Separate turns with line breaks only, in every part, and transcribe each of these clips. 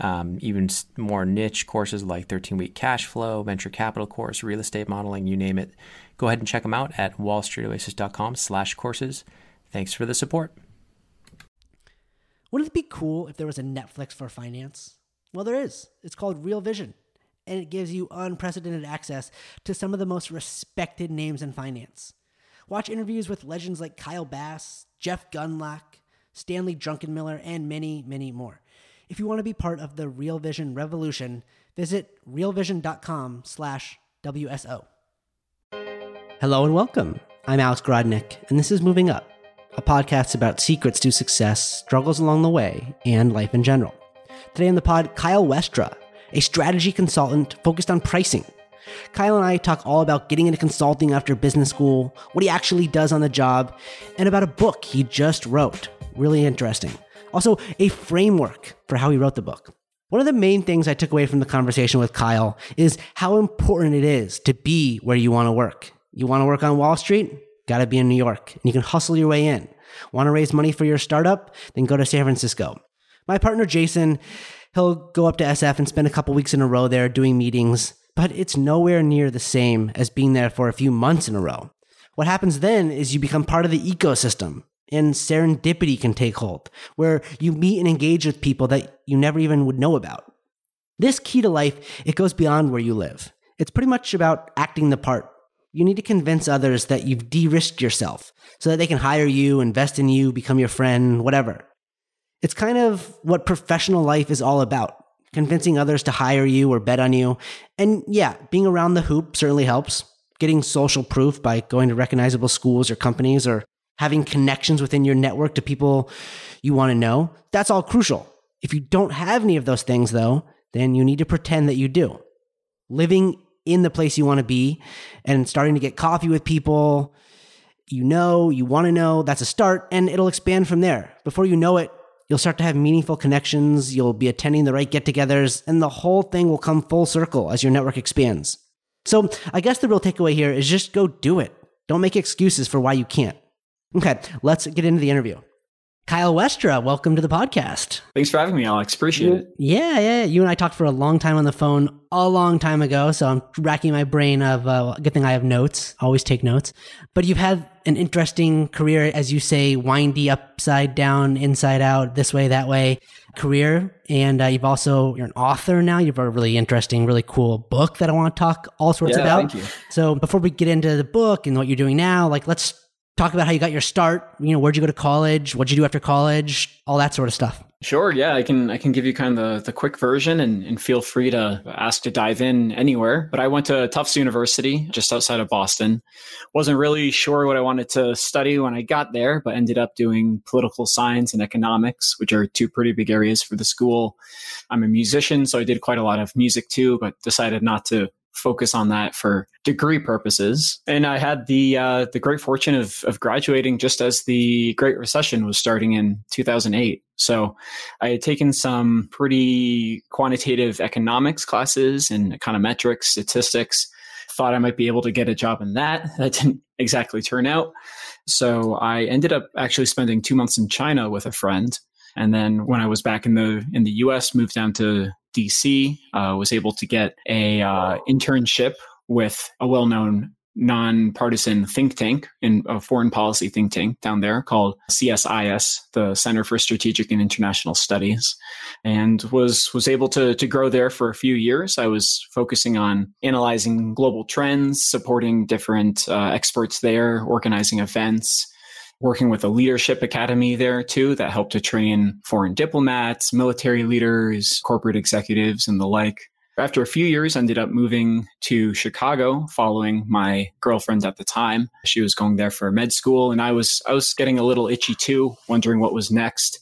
um, even more niche courses like 13 week cash flow, venture capital course, real estate modeling, you name it Go ahead and check them out at wallstreetoasis.com slash courses. Thanks for the support.
Wouldn't it be cool if there was a Netflix for finance? Well, there is. It's called Real Vision, and it gives you unprecedented access to some of the most respected names in finance. Watch interviews with legends like Kyle Bass, Jeff Gundlach, Stanley Druckenmiller, and many, many more. If you want to be part of the Real Vision revolution, visit realvision.com slash WSO. Hello and welcome. I'm Alex Grodnick, and this is Moving Up, a podcast about secrets to success, struggles along the way, and life in general. Today on the pod, Kyle Westra, a strategy consultant focused on pricing. Kyle and I talk all about getting into consulting after business school, what he actually does on the job, and about a book he just wrote. Really interesting. Also, a framework for how he wrote the book. One of the main things I took away from the conversation with Kyle is how important it is to be where you want to work. You want to work on Wall Street? Got to be in New York. And you can hustle your way in. Want to raise money for your startup? Then go to San Francisco. My partner Jason, he'll go up to SF and spend a couple weeks in a row there doing meetings, but it's nowhere near the same as being there for a few months in a row. What happens then is you become part of the ecosystem and serendipity can take hold, where you meet and engage with people that you never even would know about. This key to life, it goes beyond where you live. It's pretty much about acting the part you need to convince others that you've de risked yourself so that they can hire you, invest in you, become your friend, whatever. It's kind of what professional life is all about convincing others to hire you or bet on you. And yeah, being around the hoop certainly helps. Getting social proof by going to recognizable schools or companies or having connections within your network to people you want to know, that's all crucial. If you don't have any of those things, though, then you need to pretend that you do. Living in the place you want to be and starting to get coffee with people you know, you want to know, that's a start, and it'll expand from there. Before you know it, you'll start to have meaningful connections, you'll be attending the right get togethers, and the whole thing will come full circle as your network expands. So, I guess the real takeaway here is just go do it. Don't make excuses for why you can't. Okay, let's get into the interview. Kyle Westra, welcome to the podcast.
Thanks for having me, Alex. Appreciate it.
Yeah, yeah. You and I talked for a long time on the phone a long time ago, so I'm racking my brain of uh, good thing I have notes. Always take notes. But you've had an interesting career, as you say, windy, upside down, inside out, this way, that way career. And uh, you've also you're an author now. You have a really interesting, really cool book that I want to talk all sorts
yeah,
about.
Thank you.
So before we get into the book and what you're doing now, like let's talk about how you got your start. You know, where'd you go to college? What'd you do after college? All that sort of stuff.
Sure. Yeah, I can I can give you kind of the, the quick version and, and feel free to ask to dive in anywhere. But I went to Tufts University just outside of Boston. Wasn't really sure what I wanted to study when I got there, but ended up doing political science and economics, which are two pretty big areas for the school. I'm a musician, so I did quite a lot of music too, but decided not to focus on that for degree purposes. And I had the uh, the great fortune of of graduating just as the Great Recession was starting in 2008. So I had taken some pretty quantitative economics classes and econometrics, statistics. Thought I might be able to get a job in that. That didn't exactly turn out. So I ended up actually spending two months in China with a friend. And then when I was back in the in the U.S., moved down to DC, uh, was able to get a uh, internship with a well-known nonpartisan think tank in a foreign policy think tank down there called CSIS, the Center for Strategic and International Studies, and was was able to to grow there for a few years. I was focusing on analyzing global trends, supporting different uh, experts there, organizing events, working with a leadership academy there too that helped to train foreign diplomats, military leaders, corporate executives, and the like. After a few years, I ended up moving to Chicago following my girlfriend at the time. She was going there for med school, and I was I was getting a little itchy too, wondering what was next,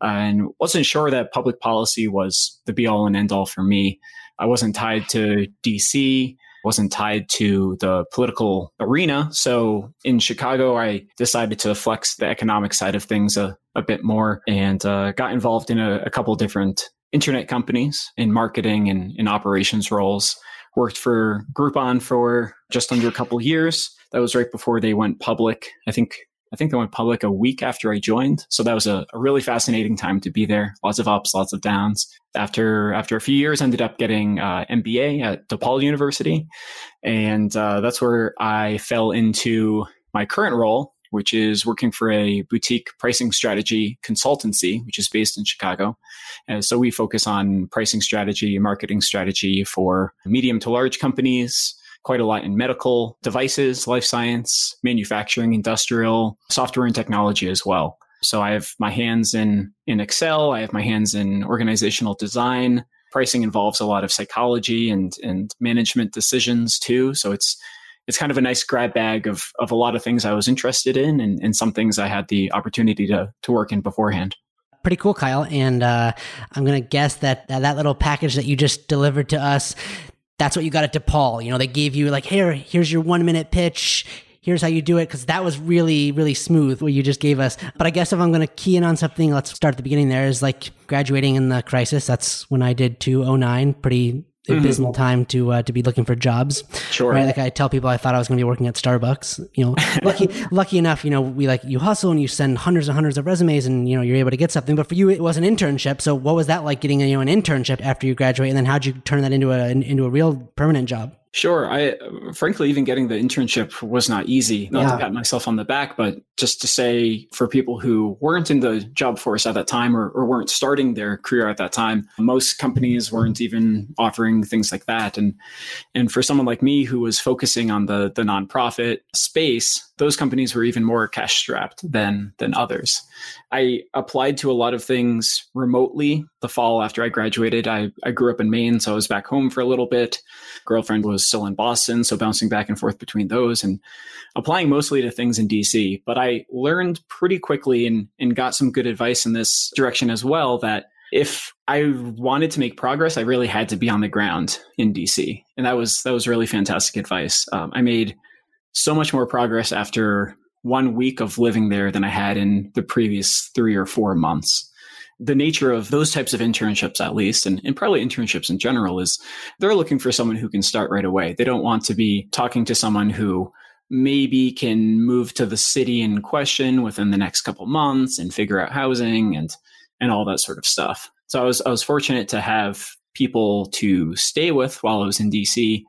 and wasn't sure that public policy was the be all and end all for me. I wasn't tied to DC wasn't tied to the political arena. So in Chicago, I decided to flex the economic side of things a, a bit more and uh, got involved in a, a couple different internet companies in marketing and in operations roles. Worked for Groupon for just under a couple years. That was right before they went public. I think I think they went public a week after I joined. So that was a, a, really fascinating time to be there. Lots of ups, lots of downs. After after a few years, ended up getting uh, MBA at DePaul University, and uh, that's where I fell into my current role, which is working for a boutique pricing strategy consultancy, which is based in Chicago. And so we focus on pricing strategy, marketing strategy for medium to large companies quite a lot in medical devices, life science, manufacturing, industrial, software and technology as well. So I have my hands in in Excel, I have my hands in organizational design. Pricing involves a lot of psychology and and management decisions too. So it's it's kind of a nice grab bag of of a lot of things I was interested in and, and some things I had the opportunity to to work in beforehand
pretty cool, Kyle. And uh, I'm gonna guess that, that that little package that you just delivered to us that's what you got at DePaul. You know, they gave you like, here, here's your one minute pitch. Here's how you do it. Cause that was really, really smooth what you just gave us. But I guess if I'm going to key in on something, let's start at the beginning there is like graduating in the crisis. That's when I did 209. Pretty mm-hmm. abysmal time to uh, to be looking for jobs.
Sure.
Right. Like I tell people I thought I was going to be working at Starbucks. You know, lucky lucky enough, you know, we like you hustle and you send hundreds and hundreds of resumes and you know you're able to get something. But for you, it was an internship. So what was that like getting you know an internship after you graduate, and then how'd you turn that into a into a real permanent job?
Sure. I frankly, even getting the internship was not easy. Not yeah. to pat myself on the back, but just to say for people who weren't in the job force at that time or, or weren't starting their career at that time, most companies weren't even offering things like that. And and for someone like me who was focusing on the the nonprofit space, those companies were even more cash strapped than than others. I applied to a lot of things remotely the fall after I graduated. I, I grew up in Maine, so I was back home for a little bit. Girlfriend was still in Boston, so bouncing back and forth between those and applying mostly to things in DC. But I learned pretty quickly and, and got some good advice in this direction as well that if I wanted to make progress, I really had to be on the ground in DC, and that was that was really fantastic advice. Um, I made so much more progress after one week of living there than I had in the previous three or four months. The nature of those types of internships, at least, and, and probably internships in general, is they're looking for someone who can start right away. They don't want to be talking to someone who maybe can move to the city in question within the next couple months and figure out housing and and all that sort of stuff. So I was I was fortunate to have people to stay with while I was in DC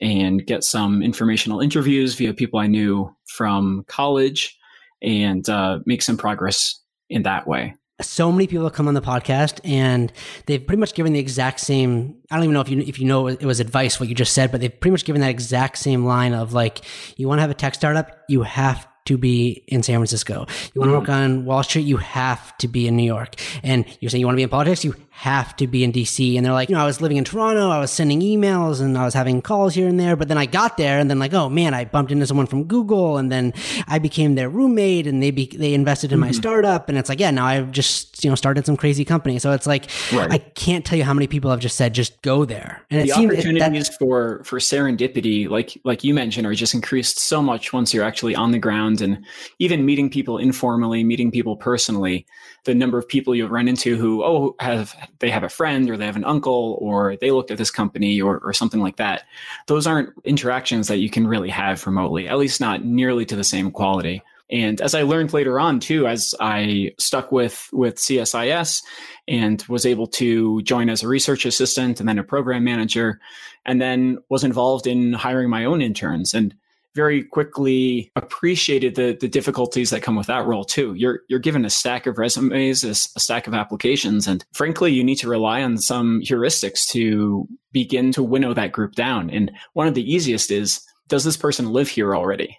and get some informational interviews via people I knew from college and uh, make some progress in that way.
So many people have come on the podcast and they've pretty much given the exact same. I don't even know if you if you know it was advice what you just said, but they've pretty much given that exact same line of like, you want to have a tech startup, you have to be in San Francisco. You want to work mm-hmm. on Wall Street, you have to be in New York. And you're saying you want to be in politics, you have to be in DC. And they're like, you know, I was living in Toronto, I was sending emails and I was having calls here and there. But then I got there and then like, oh man, I bumped into someone from Google and then I became their roommate and they be, they invested in mm-hmm. my startup. And it's like, yeah, now I've just, you know, started some crazy company. So it's like, right. I can't tell you how many people have just said, just go there.
And the opportunities it, for, for serendipity, like, like you mentioned, are just increased so much once you're actually on the ground and even meeting people informally, meeting people personally, the number of people you'll run into who, oh, have they have a friend or they have an uncle or they looked at this company or, or something like that. Those aren't interactions that you can really have remotely, at least not nearly to the same quality. And as I learned later on too, as I stuck with with CSIS and was able to join as a research assistant and then a program manager, and then was involved in hiring my own interns. And very quickly appreciated the the difficulties that come with that role too. You're you're given a stack of resumes, a, a, stack of applications, and frankly, you need to rely on some heuristics to begin to winnow that group down. And one of the easiest is, does this person live here already?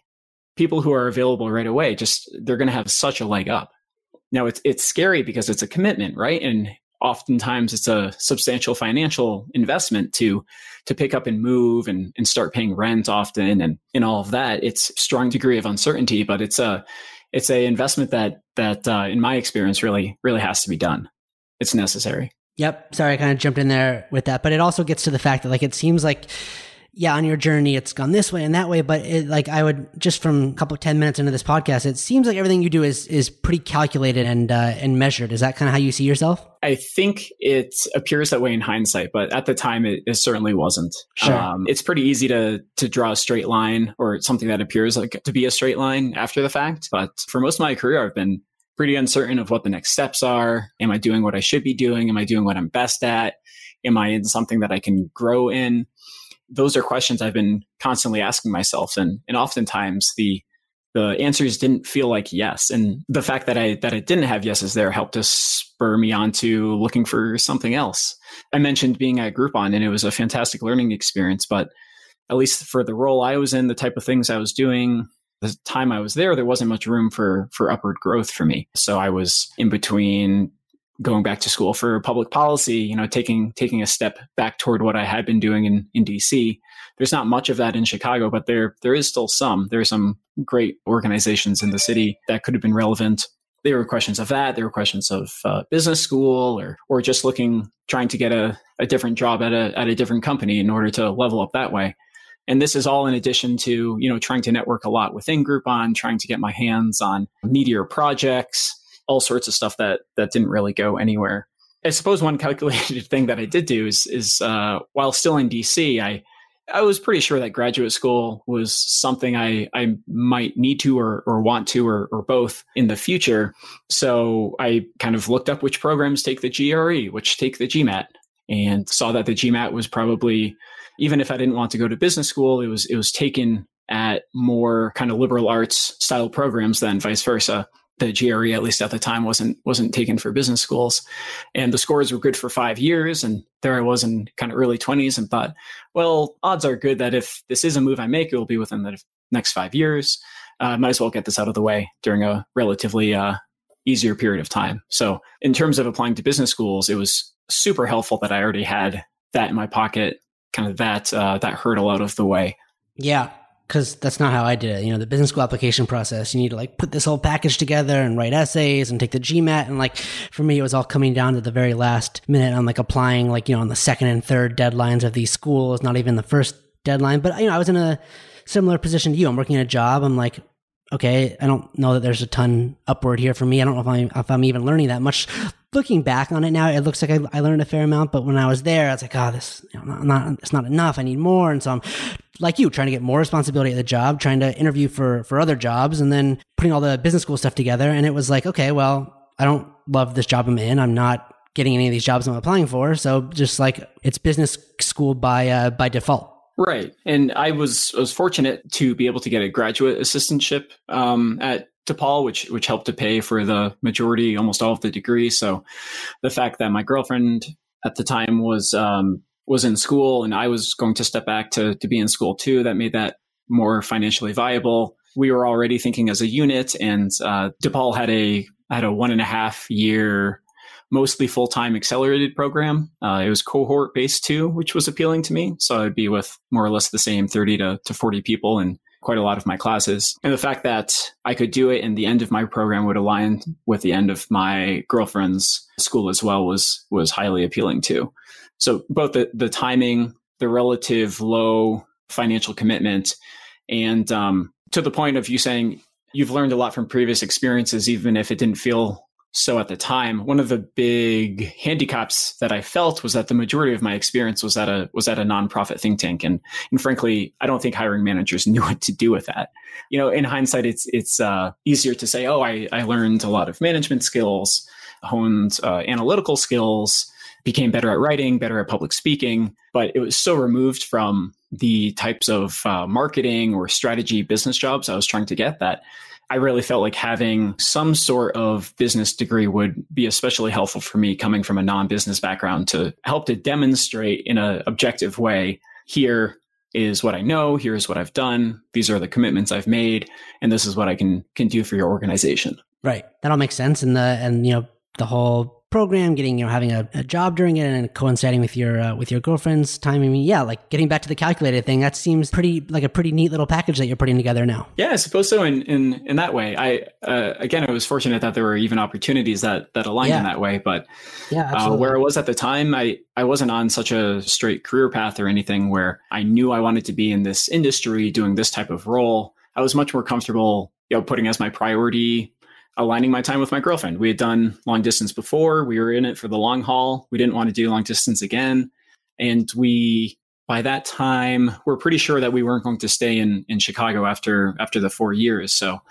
People who are available right away, just they're going to have such a leg up. Now it's it's scary because it's a commitment, right? And oftentimes it's a substantial financial investment to to pick up and move and, and start paying rent often and and all of that. It's strong degree of uncertainty but it's a it's a investment that that uh, in my experience really really has to be done. It's necessary.
Yep. Sorry i kind of jumped in there with that but it also gets to the fact that like it seems like yeah, on your journey, it's gone this way and that way. But it, like I would just from a couple 10 minutes into this podcast, it seems like everything you do is, is pretty calculated and, uh, and measured. Is that kind of how you see yourself?
I think it appears that way in hindsight, but at the time it, it certainly wasn't.
Sure.
Um, it's pretty easy to, to draw a straight line or something that appears like to be a straight line after the fact. But for most of my career, I've been pretty uncertain of what the next steps are. Am I doing what I should be doing? Am I doing what I'm best at? Am I in something that I can grow in? Those are questions I've been constantly asking myself. And, and oftentimes the, the answers didn't feel like yes. And the fact that I, that it didn't have yeses there helped to spur me on to looking for something else. I mentioned being at Groupon and it was a fantastic learning experience, but at least for the role I was in, the type of things I was doing, the time I was there, there wasn't much room for, for upward growth for me. So I was in between going back to school for public policy, you know, taking taking a step back toward what I had been doing in, in DC. There's not much of that in Chicago, but there there is still some. There are some great organizations in the city that could have been relevant. There were questions of that. There were questions of uh, business school, or or just looking, trying to get a, a different job at a at a different company in order to level up that way. And this is all in addition to you know trying to network a lot within Groupon, trying to get my hands on meteor projects, all sorts of stuff that that didn't really go anywhere. I suppose one calculated thing that I did do is is uh, while still in DC, I I was pretty sure that graduate school was something I, I might need to or, or want to or, or both in the future. So I kind of looked up which programs take the GRE, which take the GMAT, and saw that the GMAT was probably, even if I didn't want to go to business school, it was it was taken at more kind of liberal arts style programs than vice versa the GRE, at least at the time, wasn't wasn't taken for business schools, and the scores were good for five years. And there I was in kind of early twenties, and thought, well, odds are good that if this is a move I make, it will be within the next five years. Uh, might as well get this out of the way during a relatively uh, easier period of time. So, in terms of applying to business schools, it was super helpful that I already had that in my pocket, kind of that uh, that hurdle out of the way.
Yeah, because that's not how I did it. You know, the business school application process, you need to like put this whole package together and write essays and take the GMAT. And like for me, it was all coming down to the very last minute. I'm like applying like, you know, on the second and third deadlines of these schools, not even the first deadline. But, you know, I was in a similar position to you. I'm working a job. I'm like, okay, I don't know that there's a ton upward here for me. I don't know if I'm, if I'm even learning that much. Looking back on it now, it looks like I, I learned a fair amount. But when I was there, I was like, oh, this, you know, not, not, it's not enough. I need more. And so I'm like you, trying to get more responsibility at the job, trying to interview for for other jobs, and then putting all the business school stuff together. And it was like, okay, well, I don't love this job I'm in. I'm not getting any of these jobs I'm applying for. So just like it's business school by uh, by default.
Right, and I was I was fortunate to be able to get a graduate assistantship um, at DePaul, which which helped to pay for the majority, almost all of the degree. So the fact that my girlfriend at the time was um, was in school and I was going to step back to, to be in school too. That made that more financially viable. We were already thinking as a unit and, uh, DePaul had a, had a one and a half year, mostly full time accelerated program. Uh, it was cohort based too, which was appealing to me. So I'd be with more or less the same 30 to, to 40 people in quite a lot of my classes. And the fact that I could do it and the end of my program would align with the end of my girlfriend's school as well was, was highly appealing too. So both the, the timing, the relative low financial commitment, and um, to the point of you saying you've learned a lot from previous experiences, even if it didn't feel so at the time. One of the big handicaps that I felt was that the majority of my experience was at a was at a nonprofit think tank, and and frankly, I don't think hiring managers knew what to do with that. You know, in hindsight, it's it's uh, easier to say, oh, I, I learned a lot of management skills, honed uh, analytical skills became better at writing, better at public speaking, but it was so removed from the types of uh, marketing or strategy business jobs I was trying to get that I really felt like having some sort of business degree would be especially helpful for me coming from a non-business background to help to demonstrate in an objective way here is what I know, here's what I've done, these are the commitments I've made, and this is what I can can do for your organization.
Right. That all makes sense. And the and you know, the whole program, getting you know having a, a job during it, and coinciding with your uh, with your girlfriend's time. I mean, yeah, like getting back to the calculated thing. That seems pretty like a pretty neat little package that you're putting together now.
Yeah, I suppose so. In in in that way, I uh, again, I was fortunate that there were even opportunities that that aligned yeah. in that way. But yeah, uh, where I was at the time, I I wasn't on such a straight career path or anything where I knew I wanted to be in this industry doing this type of role. I was much more comfortable, you know, putting as my priority aligning my time with my girlfriend. We had done long distance before. We were in it for the long haul. We didn't want to do long distance again. And we by that time we're pretty sure that we weren't going to stay in in Chicago after after the 4 years. So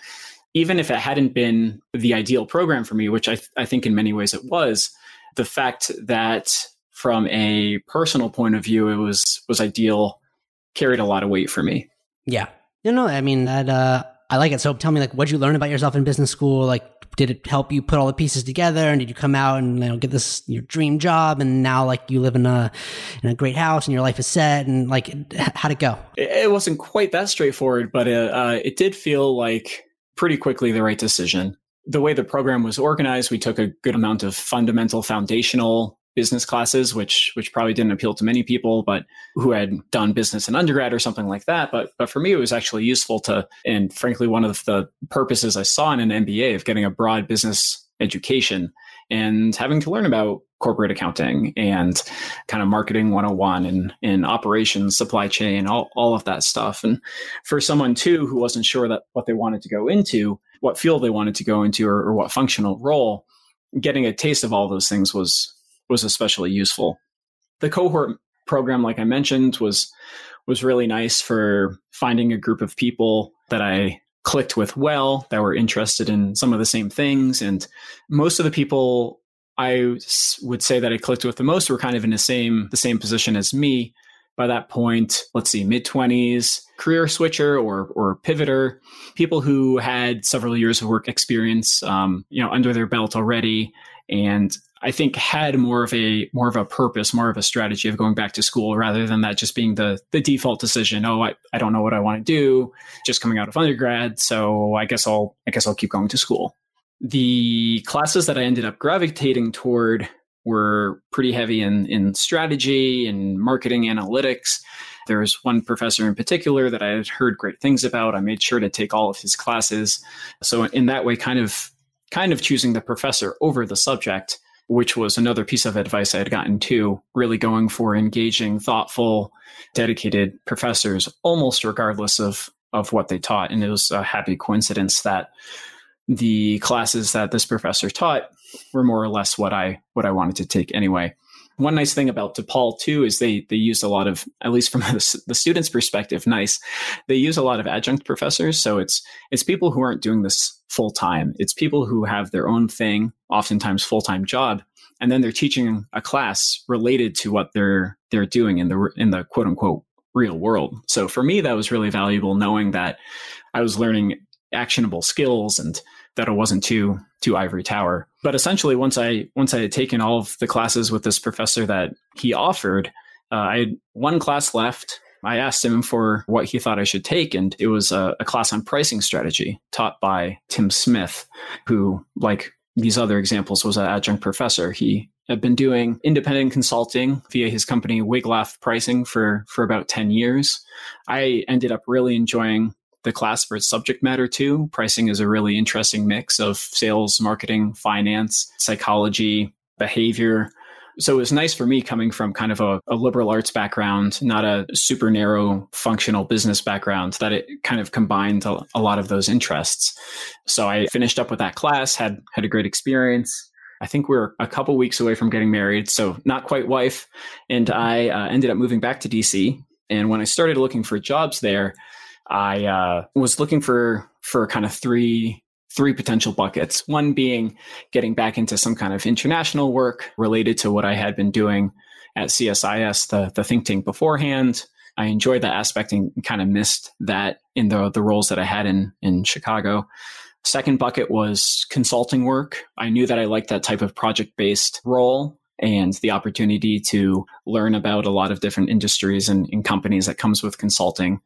even if it hadn't been the ideal program for me, which I, th- I think in many ways it was, the fact that from a personal point of view it was was ideal carried a lot of weight for me.
Yeah. You know, I mean that uh I like it. So tell me, like, what did you learn about yourself in business school? Like, did it help you put all the pieces together? And did you come out and you know get this your dream job? And now, like, you live in a in a great house and your life is set. And like, how'd it go?
It wasn't quite that straightforward, but it, uh, it did feel like pretty quickly the right decision. The way the program was organized, we took a good amount of fundamental foundational business classes, which which probably didn't appeal to many people, but who had done business in undergrad or something like that. But but for me, it was actually useful to, and frankly, one of the purposes I saw in an MBA of getting a broad business education and having to learn about corporate accounting and kind of marketing 101 and in operations supply chain all, all of that stuff and for someone too who wasn't sure that what they wanted to go into what field they wanted to go into or, or what functional role getting a taste of all those things was was especially useful. The cohort program, like I mentioned, was was really nice for finding a group of people that I clicked with well, that were interested in some of the same things. And most of the people I would say that I clicked with the most were kind of in the same the same position as me. By that point, let's see, mid twenties, career switcher or or pivoter, people who had several years of work experience, um, you know, under their belt already, and I think had more of a more of a purpose, more of a strategy of going back to school rather than that just being the the default decision. Oh, I, I don't know what I want to do, just coming out of undergrad, so I guess I'll I guess I'll keep going to school. The classes that I ended up gravitating toward were pretty heavy in in strategy and marketing analytics. There's one professor in particular that I had heard great things about. I made sure to take all of his classes. So in that way, kind of kind of choosing the professor over the subject which was another piece of advice I had gotten too, really going for engaging, thoughtful, dedicated professors, almost regardless of, of what they taught. And it was a happy coincidence that the classes that this professor taught were more or less what I what I wanted to take anyway. One nice thing about DePaul too is they they use a lot of at least from the, the student's perspective, nice. They use a lot of adjunct professors, so it's it's people who aren't doing this full time. It's people who have their own thing, oftentimes full time job, and then they're teaching a class related to what they're they're doing in the in the quote unquote real world. So for me, that was really valuable, knowing that I was learning actionable skills and that it wasn't too too ivory tower. But essentially, once I once I had taken all of the classes with this professor that he offered, uh, I had one class left I asked him for what he thought I should take, and it was a, a class on pricing strategy taught by Tim Smith, who, like these other examples, was an adjunct professor. He had been doing independent consulting via his company wiglaf Pricing for for about 10 years. I ended up really enjoying the class for its subject matter too. Pricing is a really interesting mix of sales, marketing, finance, psychology, behavior so it was nice for me coming from kind of a, a, liberal arts background, not a super narrow functional business background, that it kind of combined a, a lot of those interests. So I finished up with that class, had had a great experience. I think we are a couple weeks away from getting married, so not quite wife. And I uh, ended up moving back to DC. And when I started looking for jobs there, I uh, was looking for for kind of three three potential buckets. One being getting back into some kind of international work related to what I had been doing at CSIS, the, the think tank beforehand. I enjoyed that aspect and kind of missed that in the, the roles that I had in, in Chicago. Second bucket was consulting work. I knew that I liked that type of project based role and the opportunity to learn about a lot of different industries and, and, companies that comes with consulting.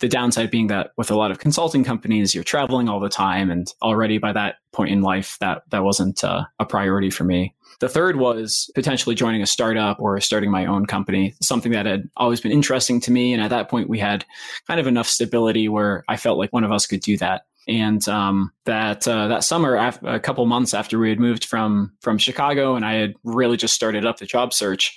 The downside being that with a lot of consulting companies, you're traveling all the time, and already by that point in life, that that wasn't uh, a priority for me. The third was potentially joining a startup or starting my own company, something that had always been interesting to me. And at that point, we had kind of enough stability where I felt like one of us could do that. And um, that uh, that summer, a couple months after we had moved from from Chicago, and I had really just started up the job search,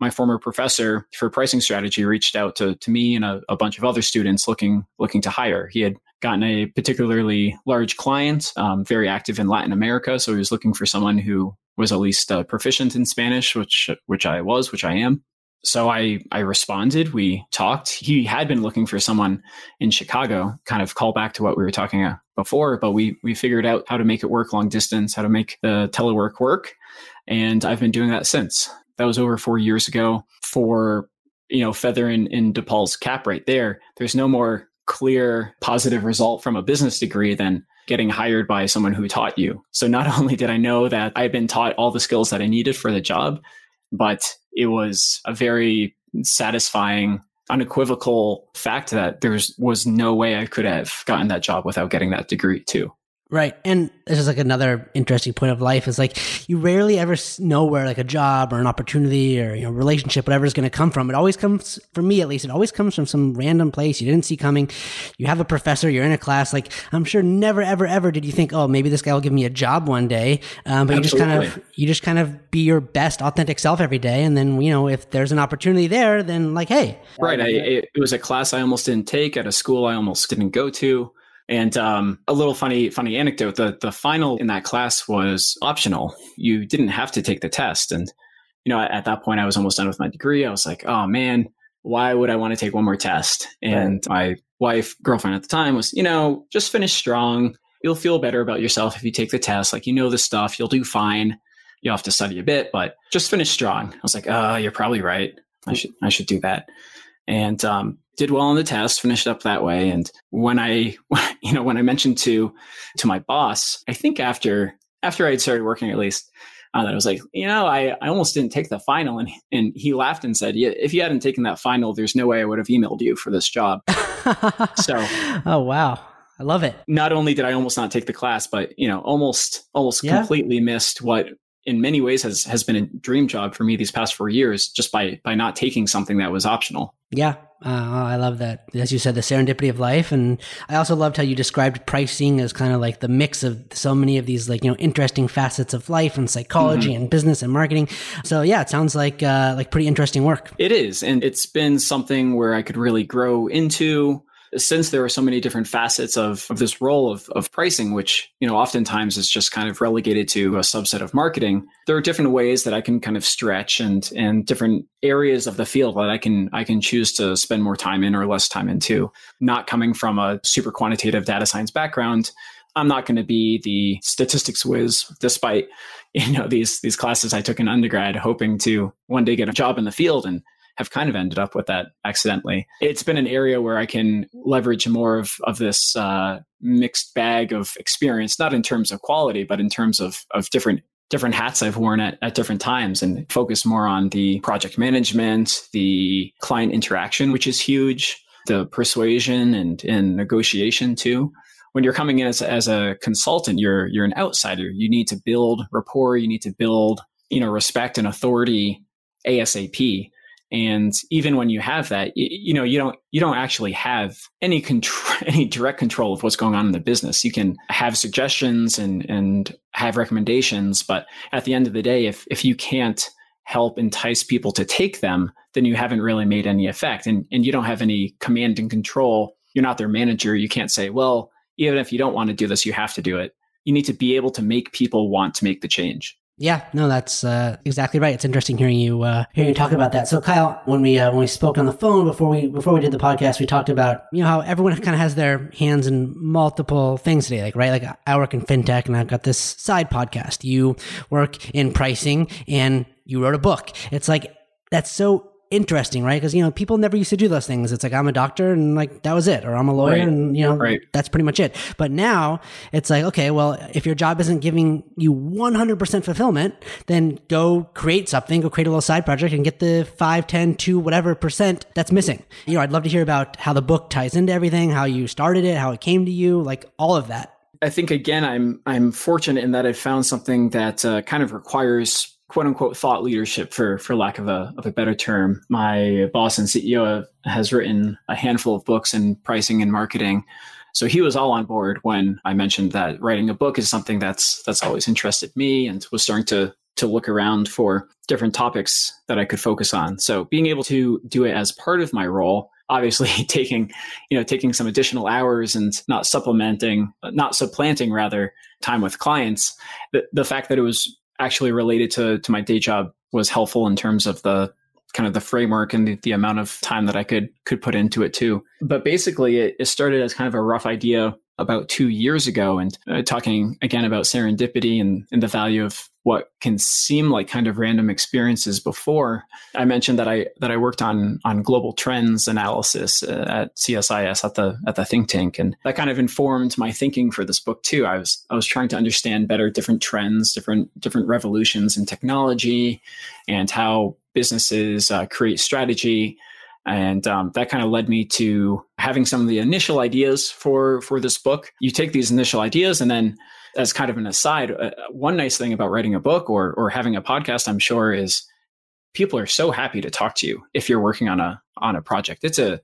my former professor for pricing strategy reached out to to me and a, a bunch of other students looking looking to hire. He had gotten a particularly large client, um, very active in Latin America, so he was looking for someone who was at least uh, proficient in Spanish, which which I was, which I am so I I responded. We talked. He had been looking for someone in Chicago, kind of call back to what we were talking about before, but we we figured out how to make it work long distance, how to make the telework work, and I've been doing that since. That was over four years ago. For you know, feather in, in DePaul's cap right there. There's no more clear positive result from a business degree than getting hired by someone who taught you. So not only did I know that I had been taught all the skills that I needed for the job, but it was a very satisfying unequivocal fact that there was was no way I could have gotten that job without getting that degree too.
Right. And this is like another interesting point of life is like you rarely ever know where like a job or an opportunity or you know relationship whatever is going to come from. It always comes for me at least. It always comes from some random place you didn't see coming. You have a professor, you're in a class. Like I'm sure never ever ever did you think, oh maybe this guy will give me a job one day. Um, but Absolutely. you just kind of you just kind of be your best authentic self every day, and then you know if there's an opportunity there, then like hey,
right. I, it was a class I almost didn't take at a school I almost didn't go to. And um, a little funny, funny anecdote: the the final in that class was optional. You didn't have to take the test. And you know, at, at that point, I was almost done with my degree. I was like, oh man, why would I want to take one more test? And my wife, girlfriend at the time, was, you know, just finish strong. You'll feel better about yourself if you take the test. Like you know the stuff, you'll do fine. You'll have to study a bit, but just finish strong. I was like, oh, you're probably right. I should I should do that. And um, did well on the test, finished up that way. And when I, you know, when I mentioned to to my boss, I think after after I had started working at least, uh, I was like, you know, I, I almost didn't take the final, and and he laughed and said, yeah, if you hadn't taken that final, there's no way I would have emailed you for this job.
so, oh wow. I love it.
Not only did I almost not take the class, but you know, almost almost yeah. completely missed what in many ways has has been a dream job for me these past four years just by by not taking something that was optional.
Yeah, uh, I love that. As you said, the serendipity of life, and I also loved how you described pricing as kind of like the mix of so many of these like you know interesting facets of life and psychology mm-hmm. and business and marketing. So yeah, it sounds like uh, like pretty interesting work.
It is, and it's been something where I could really grow into since there are so many different facets of, of this role of, of pricing, which, you know, oftentimes is just kind of relegated to a subset of marketing, there are different ways that I can kind of stretch and and different areas of the field that I can I can choose to spend more time in or less time into. Not coming from a super quantitative data science background, I'm not going to be the statistics whiz, despite you know these these classes I took in undergrad, hoping to one day get a job in the field and have kind of ended up with that accidentally. It's been an area where I can leverage more of, of this uh, mixed bag of experience, not in terms of quality, but in terms of, of different different hats I've worn at, at different times and focus more on the project management, the client interaction, which is huge, the persuasion and, and negotiation too. When you're coming in as, as a consultant, you're you're an outsider. You need to build rapport, you need to build, you know, respect and authority ASAP and even when you have that you, you, know you don't you don't actually have any control any direct control of what's going on in the business. You can have suggestions and and have recommendations but at the end of the day if if you can't help entice people to take them then you haven't really made any effect. And and you don't have any command and control. You're not their manager. You can't say well even if you don't want to do this you have to do it. You need to be able to make people want to make the change
yeah, no, that's uh, exactly right. It's interesting hearing you uh, hearing you talk about that. So, Kyle, when we uh, when we spoke on the phone before we before we did the podcast, we talked about you know how everyone kind of has their hands in multiple things today. Like right, like I work in fintech, and I've got this side podcast. You work in pricing, and you wrote a book. It's like that's so interesting, right? Because you know people never used to do those things. It's like I'm a doctor and like that was it, or I'm a lawyer
Right.
and you know
Right.
that's pretty much it. But now it's like okay, well, if your job isn't giving you 100% fulfillment, then go create something, go create a little side project and get the 5, 10, 2, whatever percent that's missing. You know, I'd love to hear about how the book ties into everything, how you started it, how it came to you, like all of that.
I think again, I'm I'm fortunate in that I found something that uh, kind of requires quote unquote thought leadership for for lack of a of a better term. My boss and CEO has written a handful of books in pricing and marketing. So he was all on board when I mentioned that writing a book is something that's that's always interested me and was starting to to look around for different topics that I could focus on. So being able to do it as part of my role, obviously taking, you know, taking some additional hours and not supplementing, not supplanting rather time with clients, the, the fact that it was actually related to, to my day job was helpful in terms of the kind of the framework and the, the amount of time that I could could put into it too. But basically it, it started as kind of a rough idea about two years ago and uh, talking again about serendipity and, and the value of what can seem like kind of random experiences before i mentioned that i that i worked on on global trends analysis uh, at csis at the at the think tank. And that kind of informed my thinking for this book too. I was i was trying to understand better different trends different different revolutions in technology and how businesses uh, create strategy and um, that kind of led me to having some of the initial ideas for for this book you take these initial ideas and then as kind of an aside uh, one nice thing about writing a book or or having a podcast i'm sure is people are so happy to talk to you if you're working on a on a project it's a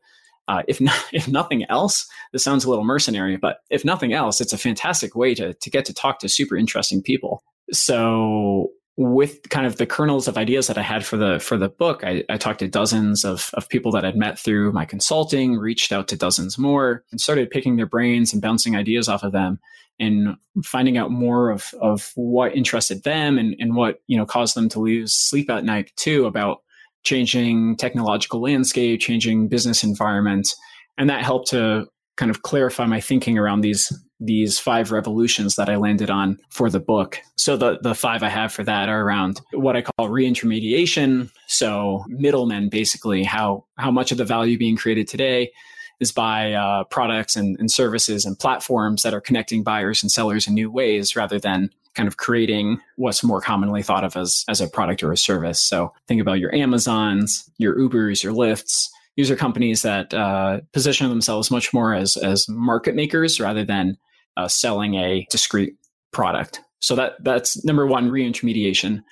uh, if not, if nothing else, this sounds a little mercenary, but if nothing else, it's a fantastic way to to get to talk to super interesting people. So with kind of the kernels of ideas that I had for the for the book, I, I talked to dozens of of people that I'd met through my consulting, reached out to dozens more, and started picking their brains and bouncing ideas off of them, and finding out more of of what interested them and and what you know caused them to lose sleep at night too about changing technological landscape, changing business environment, and that helped to kind of clarify my thinking around these these five revolutions that I landed on for the book. So the the five I have for that are around what I call reintermediation. So middlemen, basically, how how much of the value being created today is by uh, products and, and services and platforms that are connecting buyers and sellers in new ways rather than kind of creating what's more commonly thought of as as a product or a service. So think about your Amazons, your Ubers, your Lyfts. These are companies that uh, position themselves much more as as market makers rather than uh, selling a discrete product. So that that's number one, reintermediation.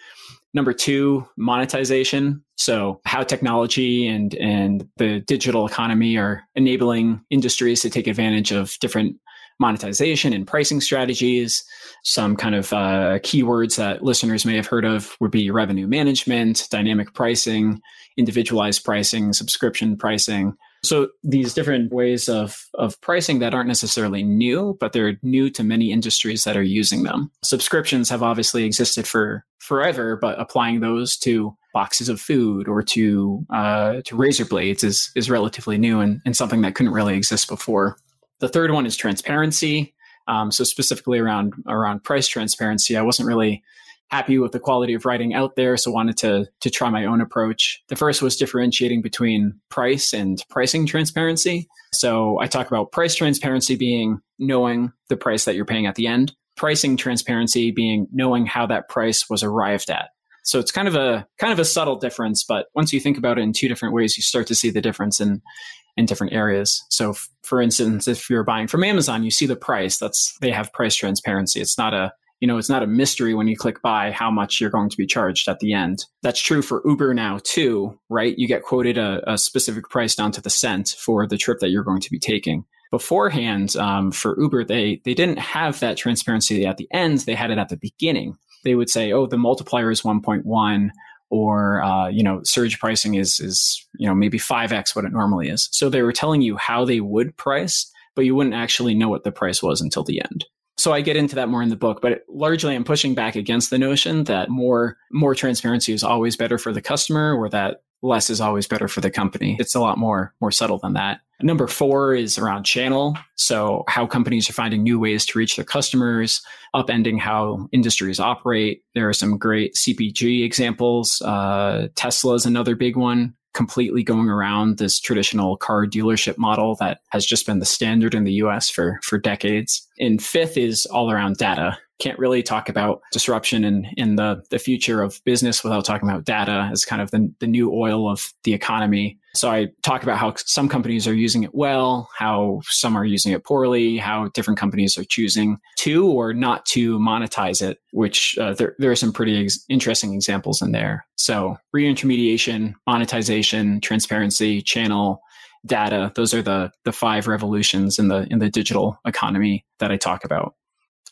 Number two, monetization. So how technology and and the digital economy are enabling industries to take advantage of different monetization and pricing strategies. Some kind of uh, keywords that listeners may have heard of would be revenue management, dynamic pricing, individualized pricing, subscription pricing. So these different ways of, of pricing that aren't necessarily new, but they're new to many industries that are using them. Subscriptions have obviously existed for forever, but applying those to boxes of food or to uh, to razor blades is is relatively new and, and something that couldn't really exist before. The third one is transparency. Um, so specifically around around price transparency, I wasn't really happy with the quality of writing out there, so wanted to to try my own approach. The first was differentiating between price and pricing transparency. So I talk about price transparency being knowing the price that you're paying at the end, pricing transparency being knowing how that price was arrived at. So it's kind of a kind of a subtle difference, but once you think about it in two different ways, you start to see the difference in in different areas. So f- for instance, if you're buying from Amazon, you see the price. That's they have price transparency. It's not a you know, it's not a mystery when you click buy how much you're going to be charged at the end. That's true for Uber now too, right? You get quoted a, a specific price down to the cent for the trip that you're going to be taking. Beforehand, um, for Uber, they they didn't have that transparency at the end. They had it at the beginning. They would say, "Oh, the multiplier is 1.1." or uh, you know surge pricing is is you know maybe 5x what it normally is. So they were telling you how they would price but you wouldn't actually know what the price was until the end. So i get into that more in the book but largely i'm pushing back against the notion that more more transparency is always better for the customer or that less is always better for the company. It's a lot more more subtle than that number four is around channel. So how companies are finding new ways to reach their customers upending how industries operate. There are some great cpg examples. Uh, tesla is another big one completely going around this traditional car dealership model that has just been the standard in the US for, for decades. And fifth is all around data can't really talk about disruption in, in the, the future of business without talking about data as kind of the, the new oil of the economy. So I talk about how some companies are using it well, how some are using it poorly, how different companies are choosing to or not to monetize it, which uh, there, there are some pretty ex- interesting examples in there. So reintermediation, monetization, transparency, channel, data, those are the the five revolutions in the in the digital economy that I talk about.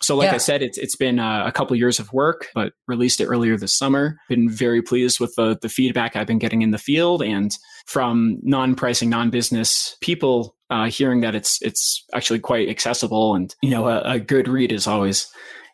So, like yeah. I said, it's it's been uh, a couple years of work, but released it earlier this summer. Been very pleased with the the feedback I've been getting in the field and from non-pricing, non-business people. Uh, hearing that it's it's actually quite accessible and you know a, a good read is always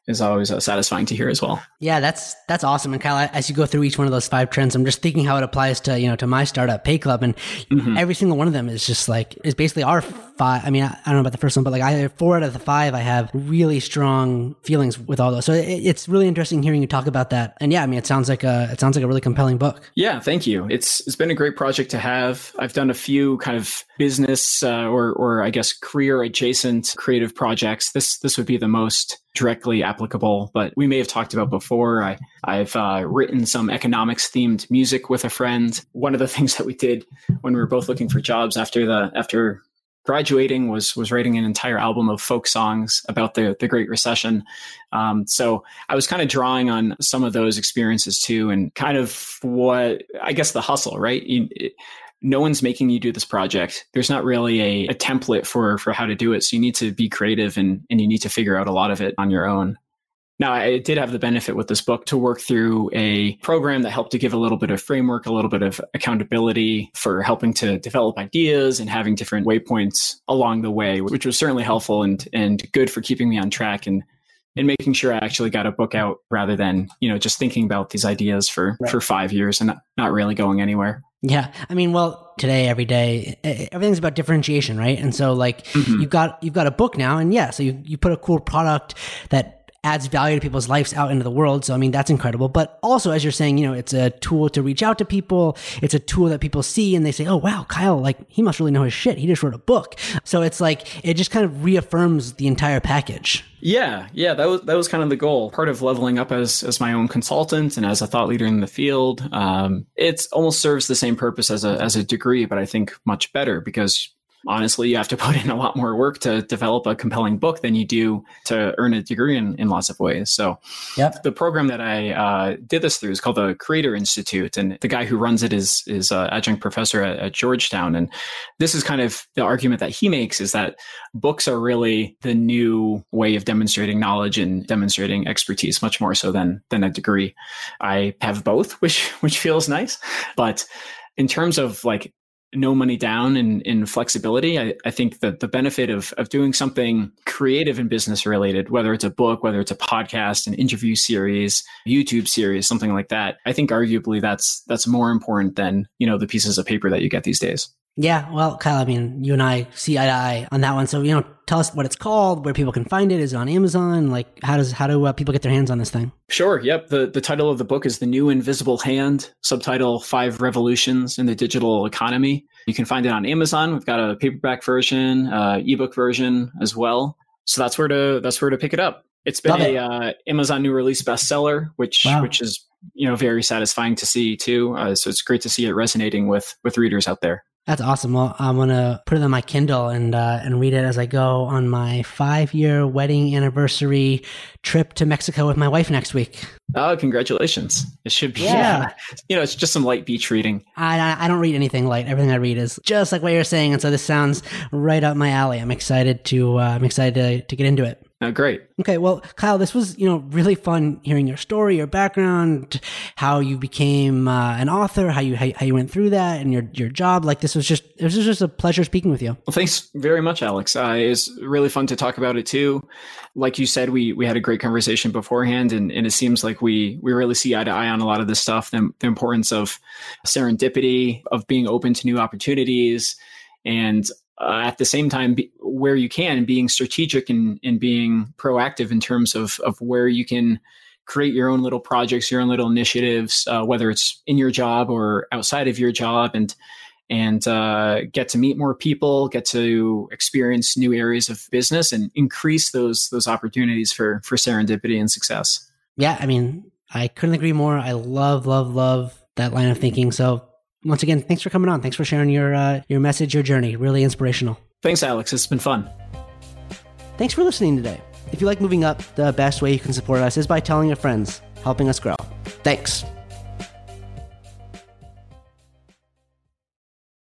is always uh, satisfying to hear as well.
Yeah, that's that's awesome. And Kyle, as you go through each one of those five trends, I'm just thinking how it applies to you know to my startup, Pay Club, and mm-hmm. every single one of them is just like is basically our five. I mean, I, I, don't know about the first one, but like I four out of the five, I have really strong feelings with all those. So it, it's really interesting hearing you talk about that. And yeah, I mean, it sounds like a it sounds like a really compelling book.
Yeah, thank you. It's it's been a great project to have. I've done a few kind of business uh, or or I guess career adjacent creative projects. This this would be the most directly applicable, but we may have talked about before. I, I've uh, written some economics themed music with a friend. One of the things that we did when we were both looking for jobs after the after graduating was was writing an entire album of folk songs about the the Great Recession. Um, so I was kind of drawing on some of those experiences too, and kind of what I guess the hustle, right? You, it, no one's making you do this project. There's not really a, a template for for how to do it. So you need to be creative and and you need to figure out a lot of it on your own. Now, I did have the benefit with this book to work through a program that helped to give a little bit of framework, a little bit of accountability for helping to develop ideas and having different waypoints along the way, which was certainly helpful and and good for keeping me on track and and making sure I actually got a book out rather than, you know, just thinking about these ideas for right. for 5 years and not really going anywhere.
Yeah. I mean, well, today, every day, everything's about differentiation, right? And so like mm-hmm. you've got, you've got a book now and yeah, so you, you put a cool product that adds value to people's lives out into the world. So, I mean, that's incredible. But also, as you're saying, you know, it's a tool to reach out to people. It's a tool that people see and they say, oh, wow, Kyle, like, he must really know his shit. He just wrote a book. So it's like, it just kind of reaffirms the entire package.
Yeah, yeah, that was that was kind of the goal. Part of leveling up as as my own consultant and as a thought leader in the field. Um, it almost serves the same purpose as a as a degree, but I think much better because honestly, you have to put in a lot more work to develop a compelling book than you do to earn a degree in, in lots of ways. So, yep. the program that I uh, did this through is called the Creator Institute, and the guy who runs it is is uh, adjunct professor at, at Georgetown. And this is kind of the argument that he makes is that books are really the new way of demonstrating knowledge and demonstrating expertise, much more so than than a degree. I have both, which which feels nice, but in terms of like no money down in, in flexibility. I, I think that the benefit of, of doing something creative and business related, whether it's a book, whether it's a podcast, an interview series, YouTube series, something like that, I think arguably that's that's more important than, you know, the pieces of paper that you get these days.
Yeah, well, Kyle, I mean, you and I see eye to eye on that one. So, you know, tell us what it's called, where people can find it. Is it on Amazon? Like, how does how do uh, people get their hands on this thing?
Sure. Yep. the The title of the book is "The New Invisible Hand." Subtitle: Five Revolutions in the Digital Economy. You can find it on Amazon. We've got a paperback version, uh, ebook version as well. So that's where to that's where to pick it up. It's been Love a it. uh, Amazon new release bestseller, which wow. which is you know very satisfying to see too. Uh, so it's great to see it resonating with with readers out there.
That's awesome. Well, I'm gonna put it on my Kindle and uh, and read it as I go on my five year wedding anniversary trip to Mexico with my wife next week.
Oh, congratulations! It should be.
Yeah.
you know, it's just some light beach reading.
I I don't read anything light. Everything I read is just like what you're saying, and so this sounds right up my alley. I'm excited to uh, I'm excited to to get into it.
Oh, great.
Okay, well, Kyle, this was you know really fun hearing your story, your background, how you became uh, an author, how you how, how, you went through that, and your your job. Like this was just it was just a pleasure speaking with you.
Well, thanks very much, Alex. Uh, it's really fun to talk about it too. Like you said, we we had a great conversation beforehand, and, and it seems like we we really see eye to eye on a lot of this stuff. The, the importance of serendipity, of being open to new opportunities, and uh, at the same time, be, where you can, being strategic and, and being proactive in terms of, of where you can create your own little projects, your own little initiatives, uh, whether it's in your job or outside of your job, and and uh, get to meet more people, get to experience new areas of business, and increase those those opportunities for for serendipity and success.
Yeah, I mean, I couldn't agree more. I love, love, love that line of thinking. So once again, thanks for coming on. Thanks for sharing your uh, your message, your journey. Really inspirational.
Thanks, Alex. It's been fun.
Thanks for listening today. If you like moving up, the best way you can support us is by telling your friends, helping us grow. Thanks.